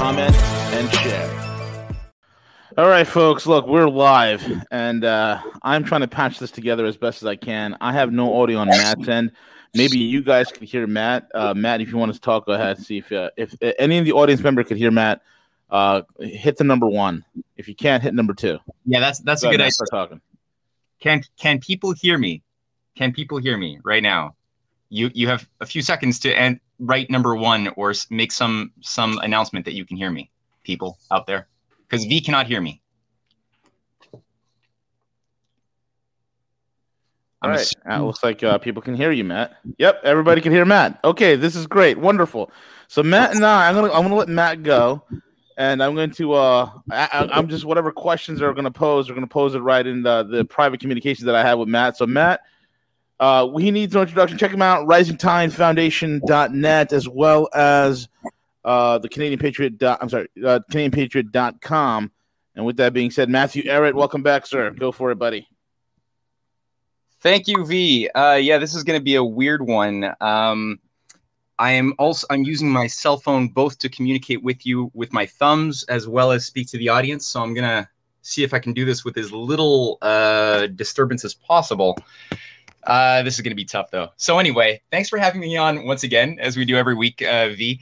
comment, and share. All right, folks, look, we're live, and uh, I'm trying to patch this together as best as I can. I have no audio on Matt's end. Maybe you guys can hear Matt. Uh, Matt, if you want to talk, go ahead. See if uh, if any of the audience member could hear Matt. Uh, hit the number one. If you can't, hit number two. Yeah, that's that's Go a good idea. Start talking. Can can people hear me? Can people hear me right now? You you have a few seconds to end, write number one or make some some announcement that you can hear me, people out there, because V cannot hear me. All I'm right. ass- Uh, looks like uh, people can hear you, Matt. Yep, everybody can hear Matt. Okay, this is great, wonderful. So Matt and I, I'm gonna I'm gonna let Matt go, and I'm going to uh I, I'm just whatever questions are gonna pose, we're gonna pose it right in the the private communications that I have with Matt. So Matt, uh, he needs no introduction. Check him out, RisingTideFoundation.net, as well as uh the Canadian Patriot. I'm sorry, uh, CanadianPatriot.com. And with that being said, Matthew Ehret, welcome back, sir. Go for it, buddy. Thank you, V. Uh, yeah, this is going to be a weird one. Um, I am also I'm using my cell phone both to communicate with you with my thumbs as well as speak to the audience. So I'm gonna see if I can do this with as little uh, disturbance as possible. Uh, this is going to be tough though. So anyway, thanks for having me on once again, as we do every week, uh, V.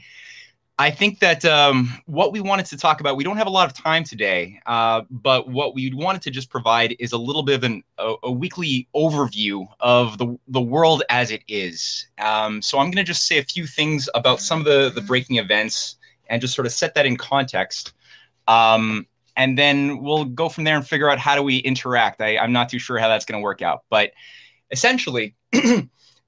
I think that um, what we wanted to talk about, we don't have a lot of time today, uh, but what we wanted to just provide is a little bit of an, a, a weekly overview of the, the world as it is. Um, so I'm going to just say a few things about some of the, the breaking events and just sort of set that in context. Um, and then we'll go from there and figure out how do we interact. I, I'm not too sure how that's going to work out, but essentially,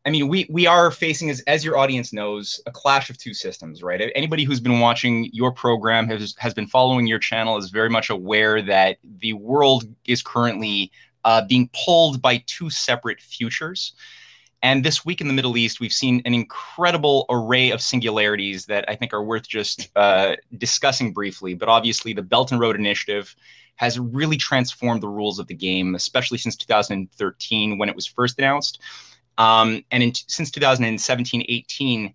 I mean, we we are facing, as as your audience knows, a clash of two systems, right? Anybody who's been watching your program has has been following your channel is very much aware that the world is currently uh, being pulled by two separate futures. And this week in the Middle East, we've seen an incredible array of singularities that I think are worth just uh, discussing briefly. But obviously, the Belt and Road Initiative has really transformed the rules of the game, especially since 2013 when it was first announced. Um, and in, since 2017 18,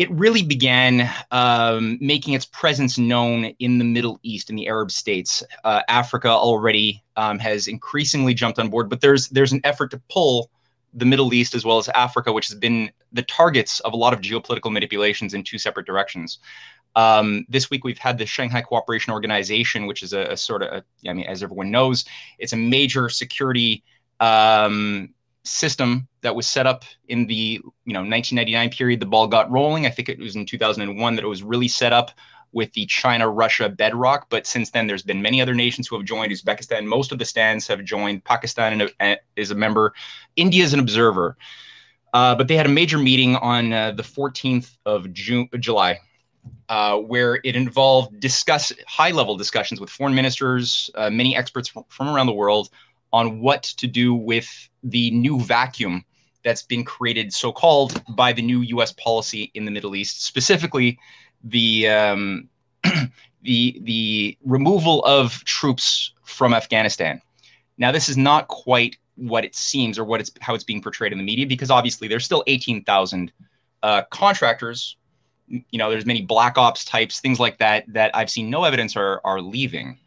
it really began um, making its presence known in the Middle East, in the Arab states. Uh, Africa already um, has increasingly jumped on board, but there's there's an effort to pull the Middle East as well as Africa, which has been the targets of a lot of geopolitical manipulations in two separate directions. Um, this week we've had the Shanghai Cooperation Organization, which is a, a sort of, a, I mean, as everyone knows, it's a major security um, system that was set up in the you know 1999 period. The ball got rolling. I think it was in 2001 that it was really set up with the China-Russia bedrock. But since then, there's been many other nations who have joined. Uzbekistan, most of the stands have joined. Pakistan is a member. India is an observer. Uh, but they had a major meeting on uh, the 14th of June, July, uh, where it involved discuss high-level discussions with foreign ministers, uh, many experts from, from around the world, on what to do with the new vacuum that's been created, so-called, by the new U.S. policy in the Middle East, specifically the um, the the removal of troops from Afghanistan. Now, this is not quite what it seems or what it's how it's being portrayed in the media, because obviously there's still 18,000 uh, contractors. You know, there's many black ops types, things like that, that I've seen no evidence are are leaving.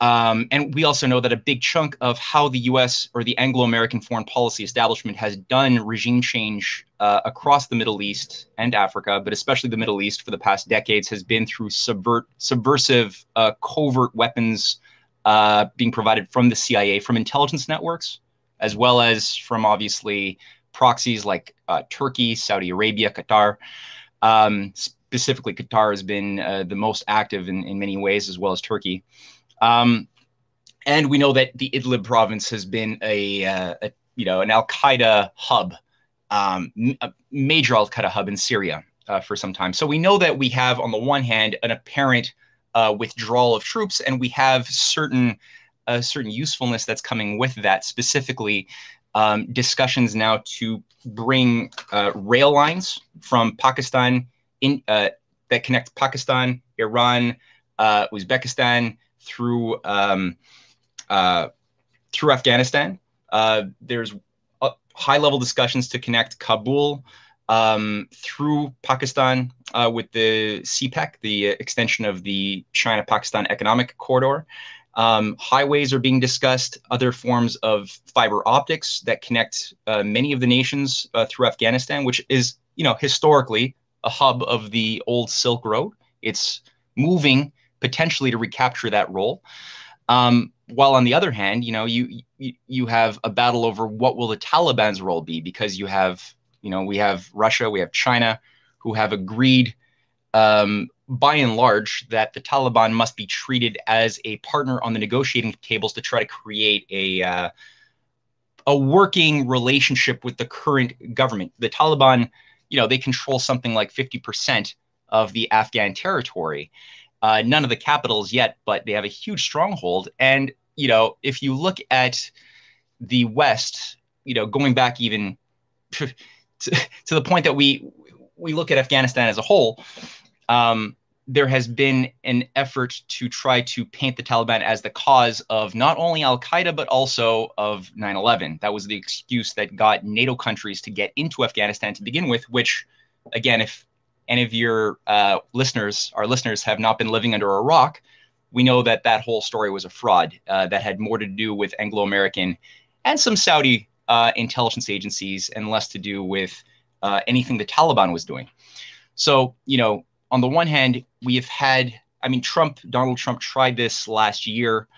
Um, and we also know that a big chunk of how the US or the Anglo American foreign policy establishment has done regime change uh, across the Middle East and Africa, but especially the Middle East for the past decades, has been through subvert, subversive, uh, covert weapons uh, being provided from the CIA, from intelligence networks, as well as from obviously proxies like uh, Turkey, Saudi Arabia, Qatar. Um, specifically, Qatar has been uh, the most active in, in many ways, as well as Turkey. Um, and we know that the Idlib province has been a, uh, a you know an Al Qaeda hub, um, a major Al Qaeda hub in Syria uh, for some time. So we know that we have on the one hand an apparent uh, withdrawal of troops, and we have certain a certain usefulness that's coming with that. Specifically, um, discussions now to bring uh, rail lines from Pakistan in uh, that connect Pakistan, Iran, uh, Uzbekistan through um, uh, through Afghanistan. Uh, there's high level discussions to connect Kabul um, through Pakistan uh, with the CPEC, the extension of the China Pakistan Economic Corridor. Um, highways are being discussed, other forms of fiber optics that connect uh, many of the nations uh, through Afghanistan, which is, you know, historically a hub of the old Silk Road. It's moving potentially to recapture that role. Um, while on the other hand, you know, you, you you have a battle over what will the Taliban's role be because you have, you know, we have Russia, we have China, who have agreed um, by and large, that the Taliban must be treated as a partner on the negotiating tables to try to create a uh, a working relationship with the current government. The Taliban, you know, they control something like fifty percent of the Afghan territory. Uh, none of the capitals yet, but they have a huge stronghold. And you know, if you look at the West, you know, going back even to, to the point that we we look at Afghanistan as a whole, um, there has been an effort to try to paint the Taliban as the cause of not only Al Qaeda, but also of 9 11. That was the excuse that got NATO countries to get into Afghanistan to begin with, which, again, if any of your uh, listeners, our listeners, have not been living under a rock, we know that that whole story was a fraud uh, that had more to do with Anglo American and some Saudi uh, intelligence agencies and less to do with uh, anything the Taliban was doing. So, you know, on the one hand, we have had, I mean, Trump, Donald Trump tried this last year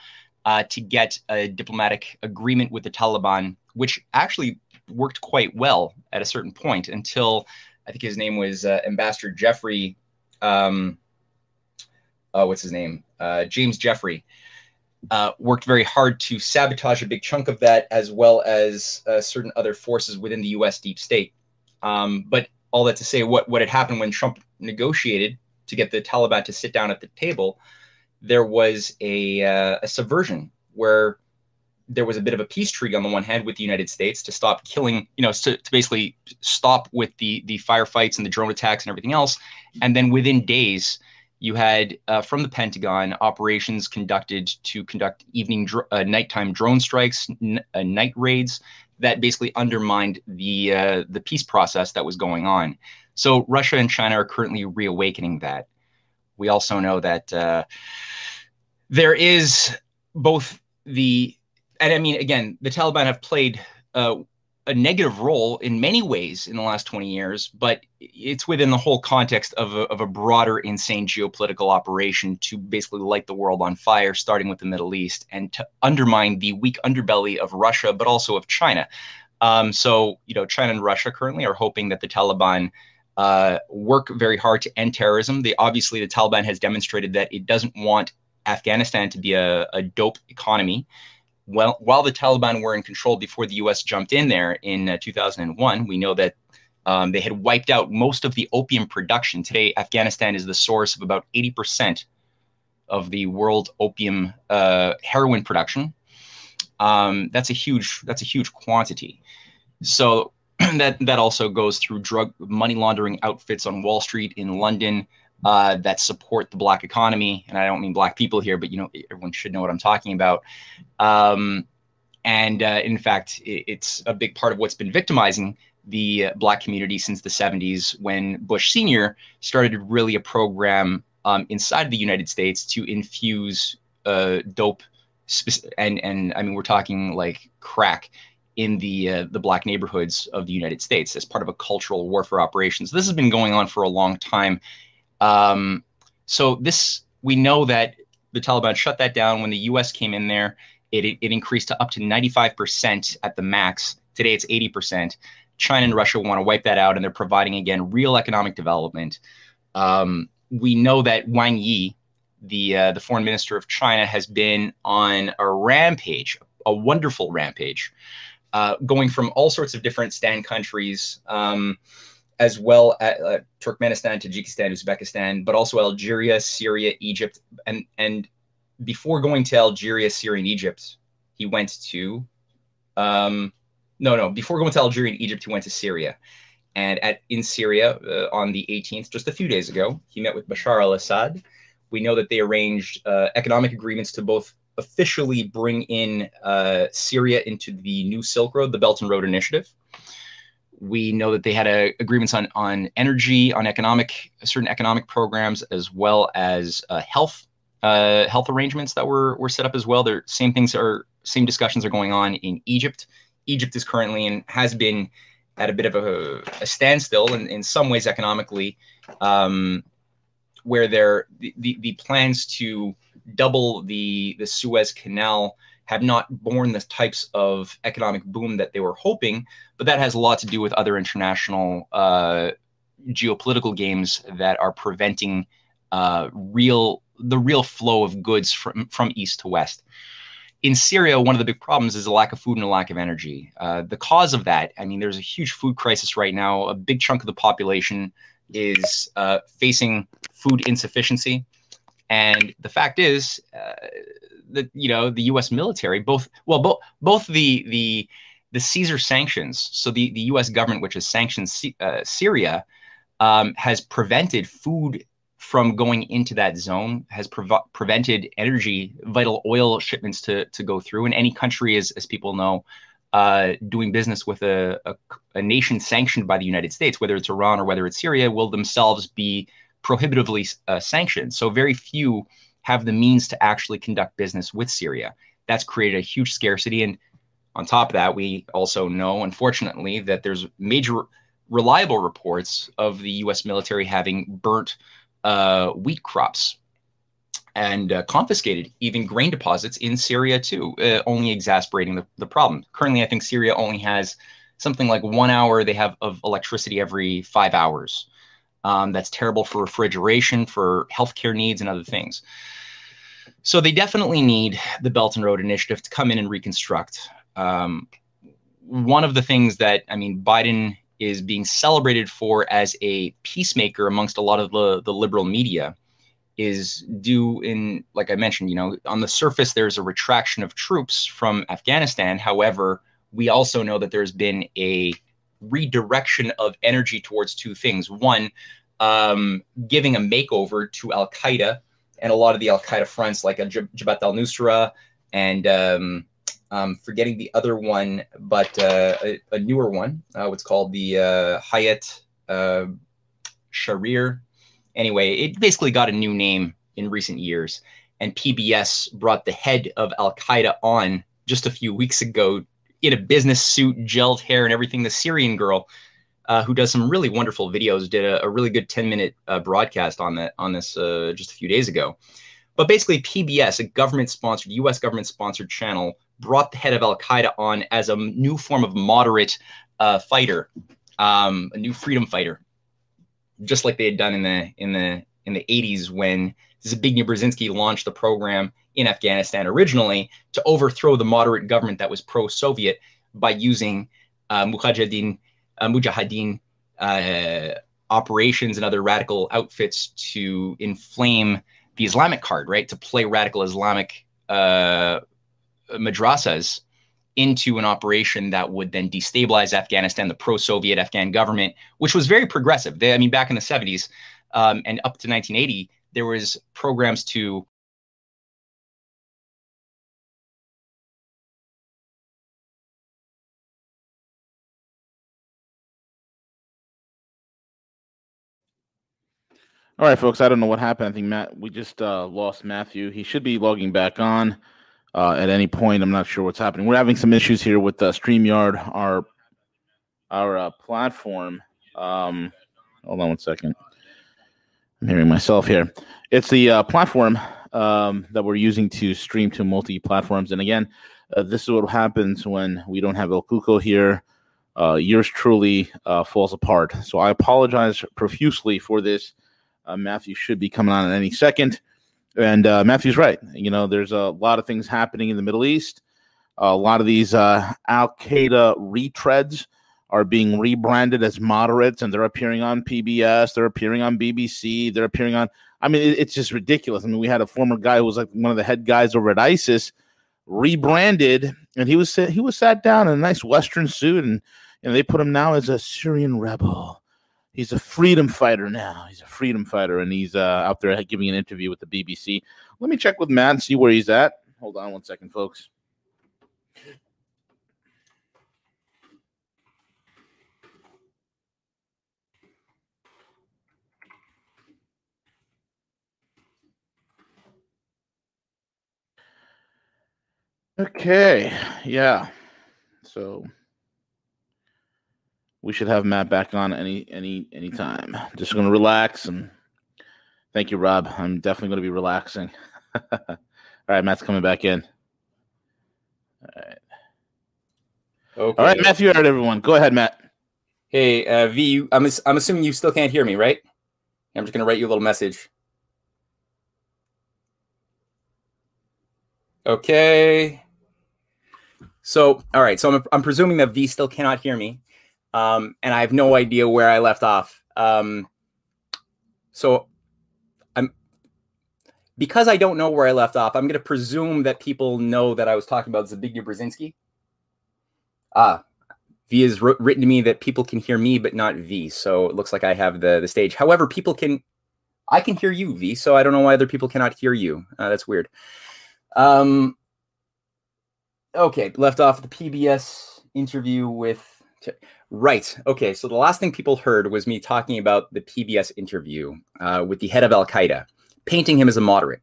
uh, to get a diplomatic agreement with the Taliban, which actually worked quite well at a certain point until I think his name was uh, Ambassador Jeffrey. Um, uh, what's his name? Uh, James Jeffrey. Uh, worked very hard to sabotage a big chunk of that, as well as uh, certain other forces within the U.S. deep state. Um, but all that to say, what what had happened when Trump negotiated to get the Taliban to sit down at the table, there was a, uh, a subversion where there was a bit of a peace treaty on the one hand with the United States to stop killing, you know, to, to basically stop with the the firefights and the drone attacks and everything else. And then within days, you had uh, from the Pentagon operations conducted to conduct evening, dr- uh, nighttime drone strikes, n- uh, night raids that basically undermined the uh, the peace process that was going on. So Russia and China are currently reawakening that. We also know that uh, there is both the, and I mean, again, the Taliban have played uh, a negative role in many ways in the last 20 years, but it's within the whole context of a, of a broader, insane geopolitical operation to basically light the world on fire, starting with the Middle East, and to undermine the weak underbelly of Russia, but also of China. Um, so, you know, China and Russia currently are hoping that the Taliban uh, work very hard to end terrorism. They obviously the Taliban has demonstrated that it doesn't want Afghanistan to be a, a dope economy. Well, while the Taliban were in control before the U.S. jumped in there in uh, 2001, we know that um, they had wiped out most of the opium production. Today, Afghanistan is the source of about 80% of the world opium uh, heroin production. Um, that's a huge that's a huge quantity. So that that also goes through drug money laundering outfits on Wall Street in London uh, that support the black economy, and I don't mean black people here, but you know everyone should know what I'm talking about. Um, and uh, in fact, it, it's a big part of what's been victimizing the uh, black community since the 70s, when Bush Senior started really a program um, inside the United States to infuse uh, dope, and and I mean we're talking like crack in the uh, the black neighborhoods of the United States as part of a cultural warfare operation. So this has been going on for a long time. Um, so this we know that the Taliban shut that down when the U.S. came in there. It, it increased to up to 95% at the max. Today it's 80%. China and Russia want to wipe that out, and they're providing again real economic development. Um, we know that Wang Yi, the uh, the foreign minister of China, has been on a rampage, a wonderful rampage uh, going from all sorts of different stand countries um, as well as uh, Turkmenistan, Tajikistan, Uzbekistan, but also Algeria, Syria, Egypt, and and before going to Algeria, Syria, and Egypt, he went to, um, no, no, before going to Algeria and Egypt, he went to Syria, and at in Syria uh, on the 18th, just a few days ago, he met with Bashar al-Assad. We know that they arranged uh, economic agreements to both officially bring in uh, Syria into the new Silk Road, the Belt and Road Initiative we know that they had a, agreements on on energy, on economic certain economic programs, as well as uh, health uh, health arrangements that were were set up as well. There same things are same discussions are going on in Egypt. Egypt is currently and has been at a bit of a, a standstill in, in some ways economically, um, where there the, the, the plans to double the the Suez Canal have not borne the types of economic boom that they were hoping, but that has a lot to do with other international uh, geopolitical games that are preventing uh, real the real flow of goods from from east to west. In Syria, one of the big problems is a lack of food and a lack of energy. Uh, the cause of that, I mean, there's a huge food crisis right now. A big chunk of the population is uh, facing food insufficiency. And the fact is, uh, the you know the U.S. military, both well, both both the the the Caesar sanctions. So the the U.S. government, which has sanctioned C- uh, Syria, um, has prevented food from going into that zone, has prov- prevented energy, vital oil shipments to to go through. And any country, as as people know, uh, doing business with a, a, a, nation sanctioned by the United States, whether it's Iran or whether it's Syria, will themselves be prohibitively uh, sanctioned. So very few have the means to actually conduct business with Syria. That's created a huge scarcity. And on top of that, we also know, unfortunately, that there's major reliable reports of the US military having burnt uh, wheat crops and uh, confiscated even grain deposits in Syria too, uh, only exasperating the, the problem. Currently, I think Syria only has something like one hour they have of electricity every five hours. Um, that's terrible for refrigeration, for healthcare needs, and other things. So they definitely need the Belt and Road Initiative to come in and reconstruct. Um, one of the things that I mean, Biden is being celebrated for as a peacemaker amongst a lot of the, the liberal media is due in, like I mentioned, you know, on the surface, there's a retraction of troops from Afghanistan. However, we also know that there's been a redirection of energy towards two things. One, um, giving a makeover to Al Qaeda and a lot of the Al Qaeda fronts, like Jabhat al Nusra and um, um, forgetting the other one, but uh, a, a, newer one. Uh, what's called the uh, Hayat uh, Sharir. Anyway, it basically got a new name in recent years. And PBS brought the head of Al Qaeda on just a few weeks ago in a business suit, gelled hair, and everything. The Syrian girl, uh, who does some really wonderful videos, did a, a really good ten minute uh, broadcast on that on this uh, just a few days ago. But basically, PBS, a government sponsored, U.S. government sponsored channel, brought the head of Al Qaeda on as a new form of moderate uh, fighter, um, a new freedom fighter, just like they had done in the in the in the 80s when Zbigniew Brzezinski launched the program in Afghanistan originally to overthrow the moderate government that was pro-Soviet by using uh, mujahideen, uh, mujahideen uh, operations and other radical outfits to inflame the Islamic card, right? To play radical Islamic uh, madrasas into an operation that would then destabilize Afghanistan, the pro-Soviet Afghan government, which was very progressive. They, I mean, back in the 70s um, and up to 1980, there was programs to All right, folks. I don't know what happened. I think Matt, we just uh, lost Matthew. He should be logging back on uh, at any point. I'm not sure what's happening. We're having some issues here with uh, Streamyard, our our uh, platform. Um, hold on one second. I'm hearing myself here. It's the uh, platform um, that we're using to stream to multi platforms. And again, uh, this is what happens when we don't have El Cuco here. Uh, yours truly uh, falls apart. So I apologize profusely for this. Uh, Matthew should be coming on at any second. And uh, Matthew's right. You know, there's a lot of things happening in the Middle East. A lot of these uh, Al Qaeda retreads are being rebranded as moderates and they're appearing on PBS, they're appearing on BBC, they're appearing on. I mean, it, it's just ridiculous. I mean, we had a former guy who was like one of the head guys over at ISIS, rebranded, and he was he was sat down in a nice Western suit, and and they put him now as a Syrian rebel. He's a freedom fighter now. He's a freedom fighter, and he's uh, out there giving an interview with the BBC. Let me check with Matt and see where he's at. Hold on one second, folks. Okay. Yeah. So we should have Matt back on any any any time. Just gonna relax and thank you, Rob. I'm definitely gonna be relaxing. All right, Matt's coming back in. All right. Okay. All right, Matthew, all right, everyone. Go ahead, Matt. Hey, uh, V, I'm, I'm assuming you still can't hear me, right? I'm just going to write you a little message. Okay. So, all right. So I'm, I'm presuming that V still cannot hear me, um, and I have no idea where I left off. Um, so I'm because I don't know where I left off. I'm going to presume that people know that I was talking about Zbigniew Brzezinski. Ah, V has written to me that people can hear me, but not V. So it looks like I have the the stage. However, people can, I can hear you, V. So I don't know why other people cannot hear you. Uh, that's weird. Um, okay, left off the PBS interview with. Right. Okay. So the last thing people heard was me talking about the PBS interview uh, with the head of Al Qaeda, painting him as a moderate.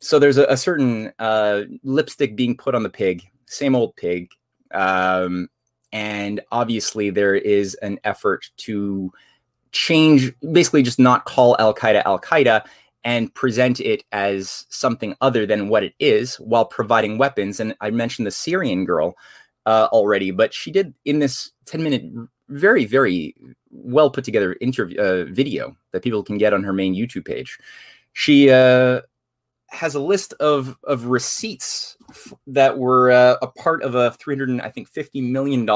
So there's a, a certain uh, lipstick being put on the pig, same old pig. Um, and obviously, there is an effort to change, basically, just not call Al Qaeda Al Qaeda and present it as something other than what it is while providing weapons. And I mentioned the Syrian girl uh, already, but she did in this 10 minute, very, very well put together interview uh, video that people can get on her main YouTube page. She uh, has a list of, of receipts f- that were uh, a part of a 300, I think, $50 million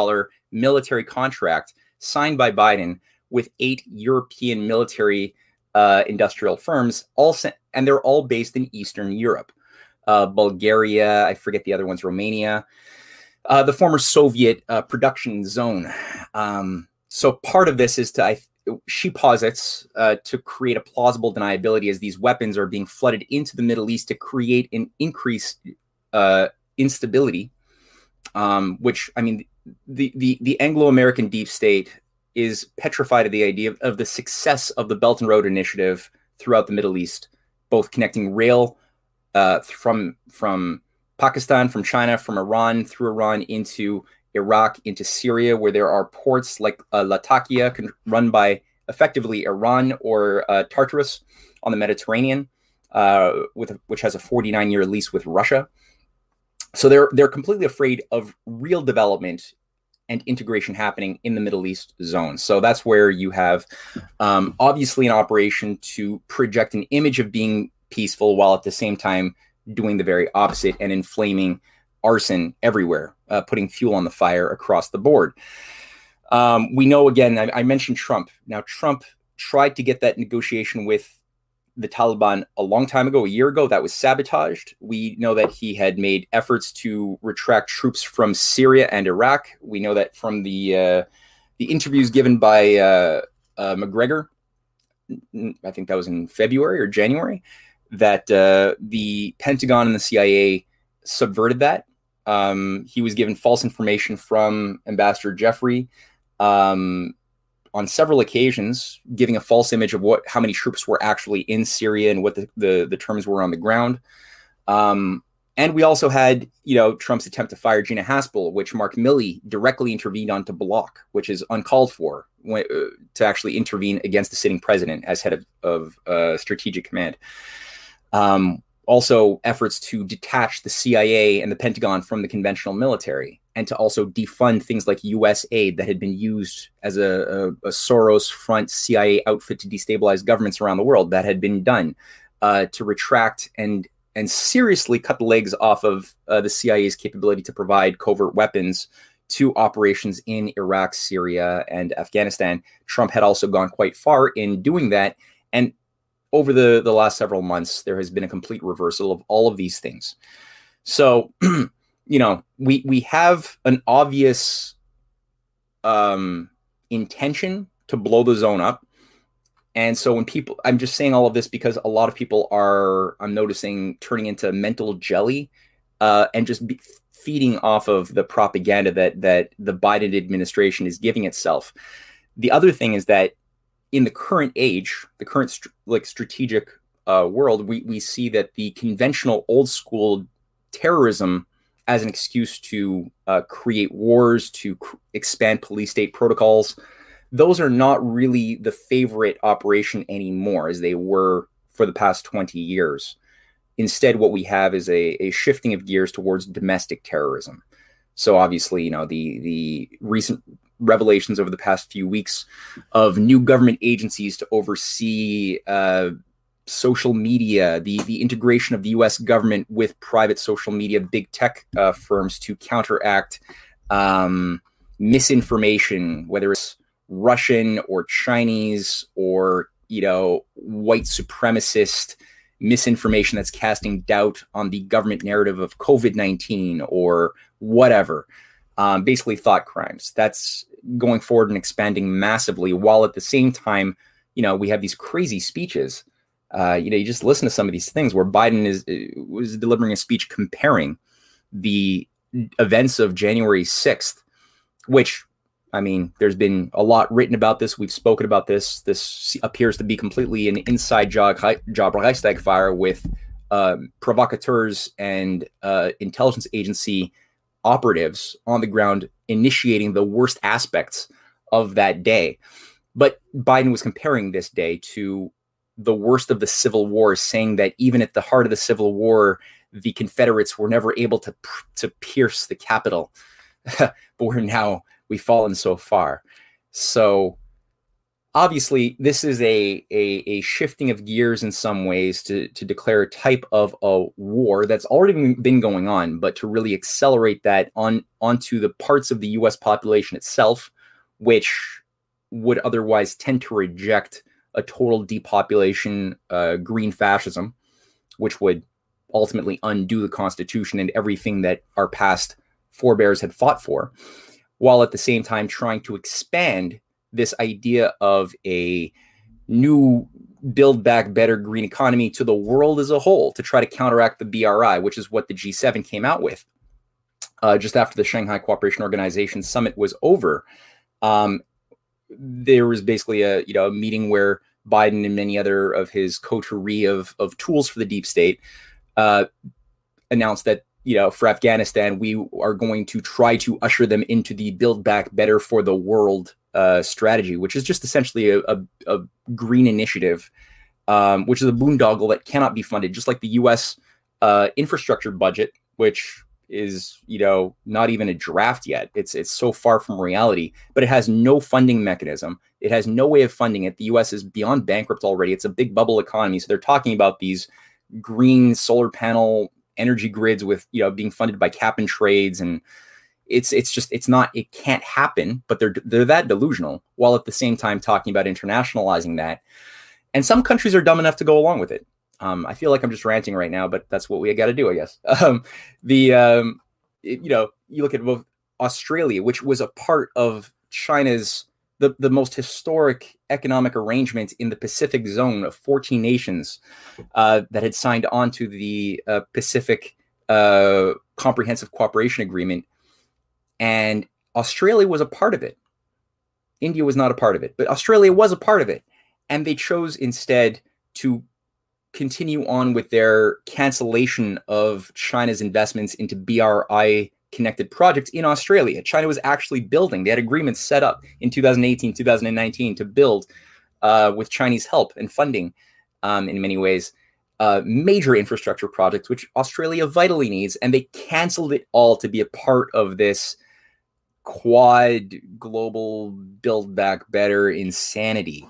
military contract signed by Biden with eight European military uh, industrial firms, all and they're all based in Eastern Europe, uh, Bulgaria. I forget the other ones, Romania, uh, the former Soviet uh, production zone. Um, so part of this is to I, she posits uh, to create a plausible deniability as these weapons are being flooded into the Middle East to create an increased uh, instability. Um, which I mean, the the the Anglo-American deep state is petrified of the idea of, of, the success of the Belt and Road Initiative throughout the Middle East, both connecting rail uh, from from Pakistan, from China, from Iran, through Iran into Iraq, into Syria, where there are ports like uh, Latakia, run by effectively Iran or uh, Tartarus on the Mediterranean, uh, with which has a 49 year lease with Russia. So they're they're completely afraid of real development and integration happening in the Middle East zone. So that's where you have um, obviously an operation to project an image of being peaceful while at the same time doing the very opposite and inflaming arson everywhere, uh, putting fuel on the fire across the board. Um, we know again, I, I mentioned Trump. Now, Trump tried to get that negotiation with the Taliban a long time ago, a year ago. That was sabotaged. We know that he had made efforts to retract troops from Syria and Iraq. We know that from the uh, the interviews given by uh, uh, Macgregor, I think that was in February or January, that uh, the Pentagon and the CIA subverted that. Um, he was given false information from Ambassador Jeffrey. Um, on several occasions giving a false image of what how many troops were actually in Syria and what the the, the terms were on the ground. Um, and we also had, you know, Trump's attempt to fire Gina Haspel, which Mark Milley directly intervened on to block, which is uncalled for when, uh, to actually intervene against the sitting president as head of, of uh, strategic command. Um, also, efforts to detach the CIA and the Pentagon from the conventional military and to also defund things like US aid that had been used as a, a, a Soros front CIA outfit to destabilize governments around the world. That had been done uh, to retract and and seriously cut the legs off of uh, the CIA's capability to provide covert weapons to operations in Iraq, Syria, and Afghanistan. Trump had also gone quite far in doing that. And over the, the last several months, there has been a complete reversal of all of these things. So, you know, we we have an obvious um, intention to blow the zone up. And so when people, I'm just saying all of this because a lot of people are, I'm noticing, turning into mental jelly uh, and just be, feeding off of the propaganda that that the Biden administration is giving itself. The other thing is that in the current age, the current st- like strategic uh, world, we we see that the conventional old school terrorism as an excuse to uh, create wars, to cr- expand police state protocols, those are not really the favorite operation anymore as they were for the past 20 years. Instead, what we have is a, a shifting of gears towards domestic terrorism. So obviously, you know, the the recent revelations over the past few weeks of new government agencies to oversee uh, social media, the the integration of the U.S. government with private social media, big tech uh, firms to counteract um, misinformation, whether it's Russian or Chinese or you know white supremacist misinformation that's casting doubt on the government narrative of COVID 19 or whatever. Um, basically, thought crimes. That's going forward and expanding massively, while at the same time, you know, we have these crazy speeches. Uh, you know, you just listen to some of these things where Biden is uh, was delivering a speech comparing the events of January 6th, which I mean, there's been a lot written about this. We've spoken about this. This appears to be completely an inside job, job Reichstag fire with um, provocateurs and uh, intelligence agency operatives on the ground initiating the worst aspects of that day. But Biden was comparing this day to the worst of the Civil War, saying that even at the heart of the Civil War, the Confederates were never able to to pierce the Capitol, but we're now we've fallen so far. So obviously this is a, a, a shifting of gears in some ways to, to declare a type of a war that's already been going on, but to really accelerate that on onto the parts of the U.S. population itself, which would otherwise tend to reject a total depopulation, uh, green fascism, which would ultimately undo the Constitution and everything that our past forebears had fought for while at the same time trying to expand this idea of a new build back better green economy to the world as a whole to try to counteract the BRI, which is what the G7 came out with uh, just after the Shanghai Cooperation Organization summit was over. Um, there was basically a you know a meeting where Biden and many other of his coterie of of tools for the deep state uh, announced that you know, for Afghanistan, we are going to try to usher them into the build back better for the world uh, strategy, which is just essentially a, a, a green initiative, um, which is a boondoggle that cannot be funded, just like the U.S. Uh, infrastructure budget, which is you know not even a draft yet. It's it's so far from reality, but it has no funding mechanism. It has no way of funding it. The U.S. is beyond bankrupt already. It's a big bubble economy, so they're talking about these green solar panel energy grids with you know being funded by cap and trades and it's it's just it's not it can't happen but they're they're that delusional while at the same time talking about internationalizing that and some countries are dumb enough to go along with it um, i feel like i'm just ranting right now but that's what we got to do i guess um, the um, it, you know you look at both australia which was a part of china's the, the most historic economic arrangement in the Pacific zone of 14 nations uh, that had signed on to the uh, Pacific uh, Comprehensive Cooperation Agreement. And Australia was a part of it. India was not a part of it, but Australia was a part of it. And they chose instead to continue on with their cancellation of China's investments into BRI connected projects in Australia. China was actually building. They had agreements set up in 2018, 2019 to build uh, with Chinese help and funding um, in many ways. Uh, major infrastructure projects, which Australia vitally needs, and they canceled it all to be a part of this quad global build back better insanity.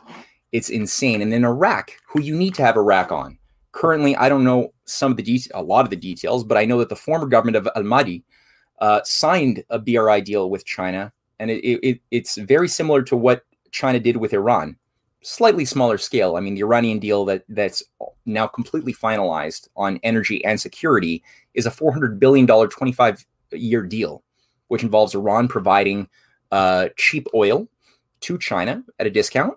It's insane. And then Iraq, who you need to have Iraq on. Currently, I don't know some of the details, a lot of the details, but I know that the former government of Al Mahdi uh, signed a BRI deal with China, and it, it, it's very similar to what China did with Iran. Slightly smaller scale. I mean, the Iranian deal that that's now completely finalized on energy and security is a 400 billion dollar 25 year deal, which involves Iran providing uh, cheap oil to China at a discount,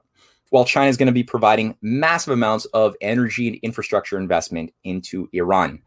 while China is going to be providing massive amounts of energy and infrastructure investment into Iran.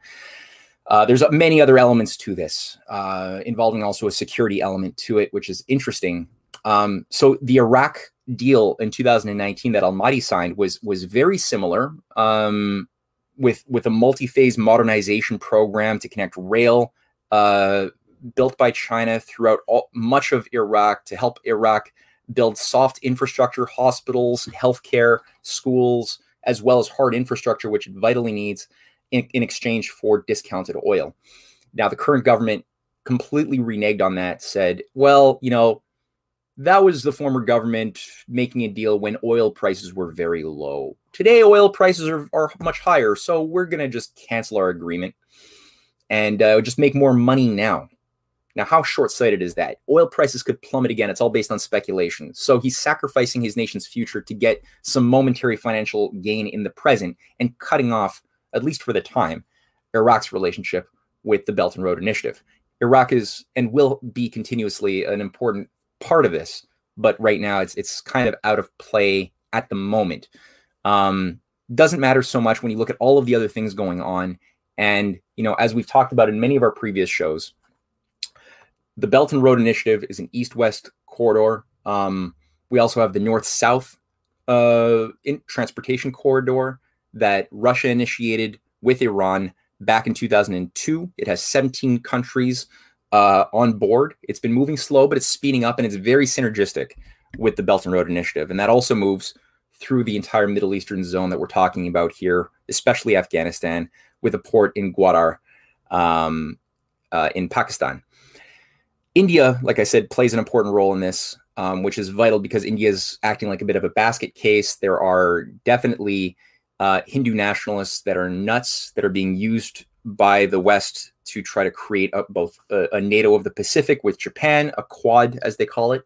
Uh, there's many other elements to this, uh, involving also a security element to it, which is interesting. Um, so the Iraq deal in 2019 that Al Mahdi signed was was very similar, um, with with a multi-phase modernization program to connect rail, uh, built by China throughout all, much of Iraq to help Iraq build soft infrastructure, hospitals, healthcare, schools, as well as hard infrastructure, which it vitally needs in, in exchange for discounted oil. Now, the current government completely reneged on that, said, well, you know, that was the former government making a deal when oil prices were very low. Today, oil prices are, are much higher, so we're going to just cancel our agreement and uh, just make more money now. Now, how short sighted is that? Oil prices could plummet again. It's all based on speculation. So he's sacrificing his nation's future to get some momentary financial gain in the present and cutting off, at least for the time, Iraq's relationship with the Belt and Road Initiative. Iraq is and will be continuously an important part of this, but right now it's it's kind of out of play at the moment. Um, doesn't matter so much when you look at all of the other things going on. And you know, as we've talked about in many of our previous shows, the Belt and Road Initiative is an east-west corridor. Um, we also have the north-south uh, transportation corridor that Russia initiated with Iran back in 2002. It has 17 countries uh, on board. It's been moving slow, but it's speeding up, and it's very synergistic with the Belt and Road Initiative. And that also moves through the entire Middle Eastern zone that we're talking about here, especially Afghanistan, with a port in Gwadar um, uh, in Pakistan. India, like I said, plays an important role in this, um, which is vital because India is acting like a bit of a basket case. There are definitely uh, Hindu nationalists that are nuts that are being used by the West to try to create a, both a, a, NATO of the Pacific with Japan, a Quad as they call it,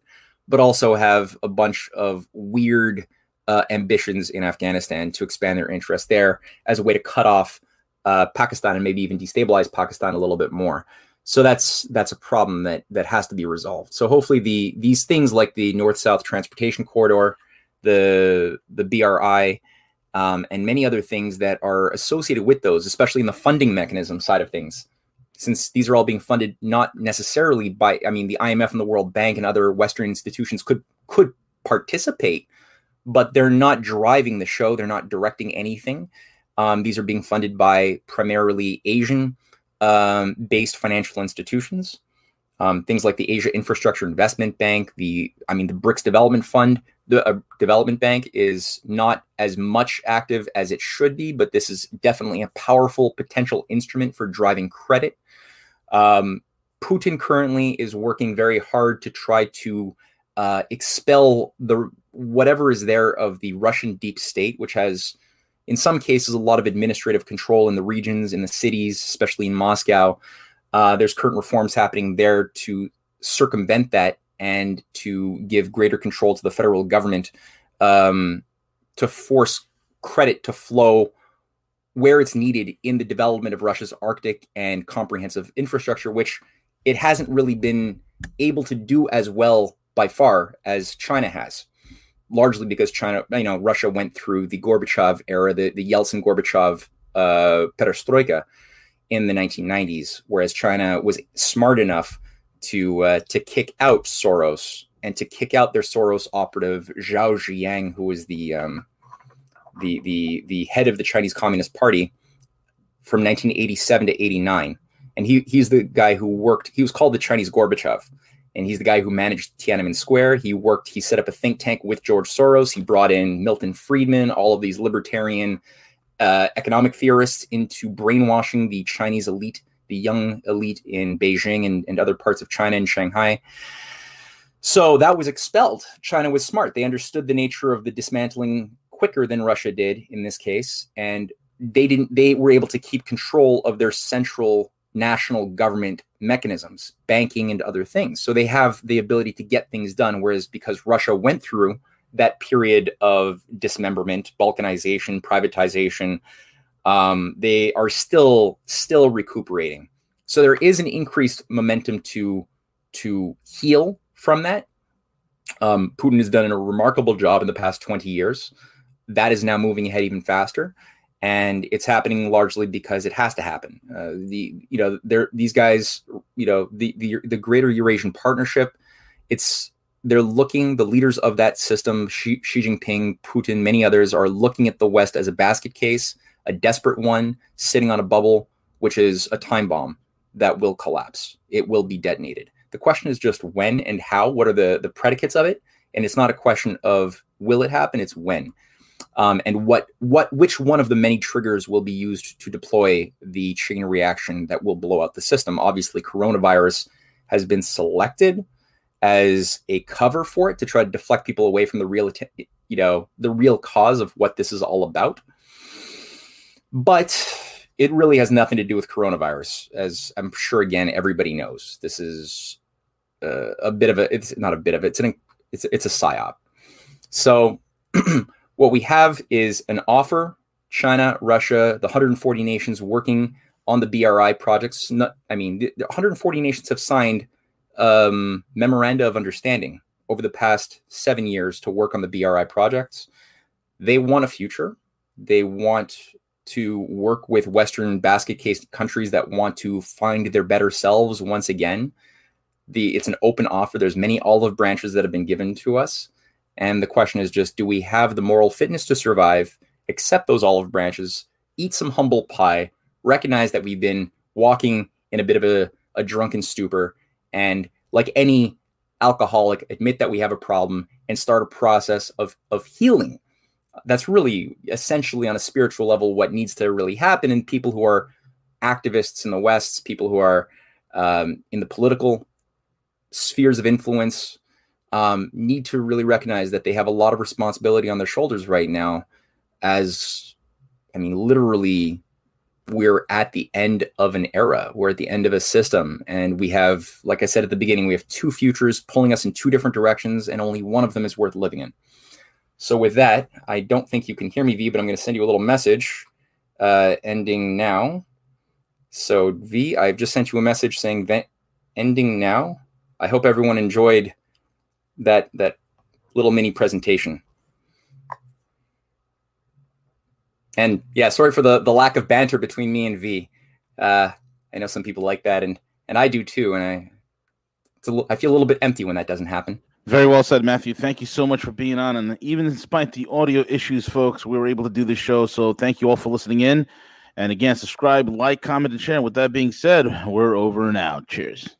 but also have a bunch of weird uh, ambitions in Afghanistan to expand their interest there as a way to cut off uh, Pakistan and maybe even destabilize Pakistan a little bit more so that's that's a problem that that has to be resolved. So hopefully the these things like the north south transportation corridor the the bri um, and many other things that are associated with those especially in the funding mechanism side of things since these are all being funded not necessarily by i mean the imf and the world bank and other western institutions could could participate but they're not driving the show. They're not directing anything. Um, these are being funded by primarily asian um, based financial institutions, um, things like the Asia Infrastructure Investment Bank, the I mean the BRICS Development Fund, the uh, Development Bank is not as much active as it should be, but this is definitely a powerful potential instrument for driving credit. Um, Putin currently is working very hard to try to uh, expel the whatever is there of the Russian deep state, which has in some cases, a lot of administrative control in the regions, in the cities, especially in Moscow. Uh, there's current reforms happening there to circumvent that and to give greater control to the federal government um, to force credit to flow where it's needed in the development of Russia's Arctic and comprehensive infrastructure, which it hasn't really been able to do as well by far as China has largely because China, you know, Russia went through the Gorbachev era, the, the Yeltsin Gorbachev uh, perestroika in the 1990s, whereas China was smart enough to uh, to kick out Soros and to kick out their Soros operative Zhao Ziyang, who was the um, the the the head of the Chinese Communist Party from 1987 to 89, and he he's the guy who worked. He was called the Chinese Gorbachev and he's the guy who managed Tiananmen Square. He worked, he set up a think tank with George Soros. He brought in Milton Friedman, all of these libertarian uh, economic theorists into brainwashing the Chinese elite, the young elite in Beijing and, and other parts of China and Shanghai. So that was expelled. China was smart. They understood the nature of the dismantling quicker than Russia did in this case. And they didn't, they were able to keep control of their central national government mechanisms, banking and other things. So they have the ability to get things done. Whereas because Russia went through that period of dismemberment, balkanization, privatization, um, they are still still recuperating. So there is an increased momentum to to heal from that. Um, Putin has done a remarkable job in the past 20 years. That is now moving ahead even faster and it's happening largely because it has to happen. Uh, the you know they're these guys you know the the the Greater Eurasian Partnership. It's they're looking the leaders of that system Xi, Xi Jinping, Putin, many others are looking at the West as a basket case, a desperate one sitting on a bubble, which is a time bomb that will collapse. It will be detonated. The question is just when and how. What are the the predicates of it? And it's not a question of will it happen. It's when um, and what what which one of the many triggers will be used to deploy the chain reaction that will blow out the system. Obviously, coronavirus has been selected as a cover for it to try to deflect people away from the real you know the real cause of what this is all about. But it really has nothing to do with coronavirus, as I'm sure again everybody knows. This is uh, a bit of a it's not a bit of it, it's an it's it's a psyop. So What we have is an offer China, Russia, the 140 nations working on the BRI projects. Not, I mean, the 140 nations have signed um, memoranda of understanding over the past seven years to work on the BRI projects. They want a future. They want to work with Western basket case countries that want to find their better selves once again. The it's an open offer. There's many olive branches that have been given to us. And the question is just do we have the moral fitness to survive, accept those olive branches, eat some humble pie, recognize that we've been walking in a bit of a, a drunken stupor, and like any alcoholic, admit that we have a problem and start a process of, of healing. That's really essentially on a spiritual level what needs to really happen. And people who are activists in the West, people who are um, in the political spheres of influence, um, need to really recognize that they have a lot of responsibility on their shoulders right now. As I mean, literally, we're at the end of an era. We're at the end of a system. And we have, like I said at the beginning, we have two futures pulling us in two different directions, and only one of them is worth living in. So, with that, I don't think you can hear me, V, but I'm going to send you a little message uh, ending now. So, V, I've just sent you a message saying that ending now. I hope everyone enjoyed that that little mini presentation. And yeah, sorry for the the lack of banter between me and V. Uh, I know some people like that, and and I do too. And I I feel a little bit empty when that doesn't happen. Very well said, Matthew. Thank you so much for being on. And even despite the audio issues, folks, we were able to do this show. So thank you all for listening in. And again, subscribe, like, comment, and share. With that being said, we're over and out. Cheers.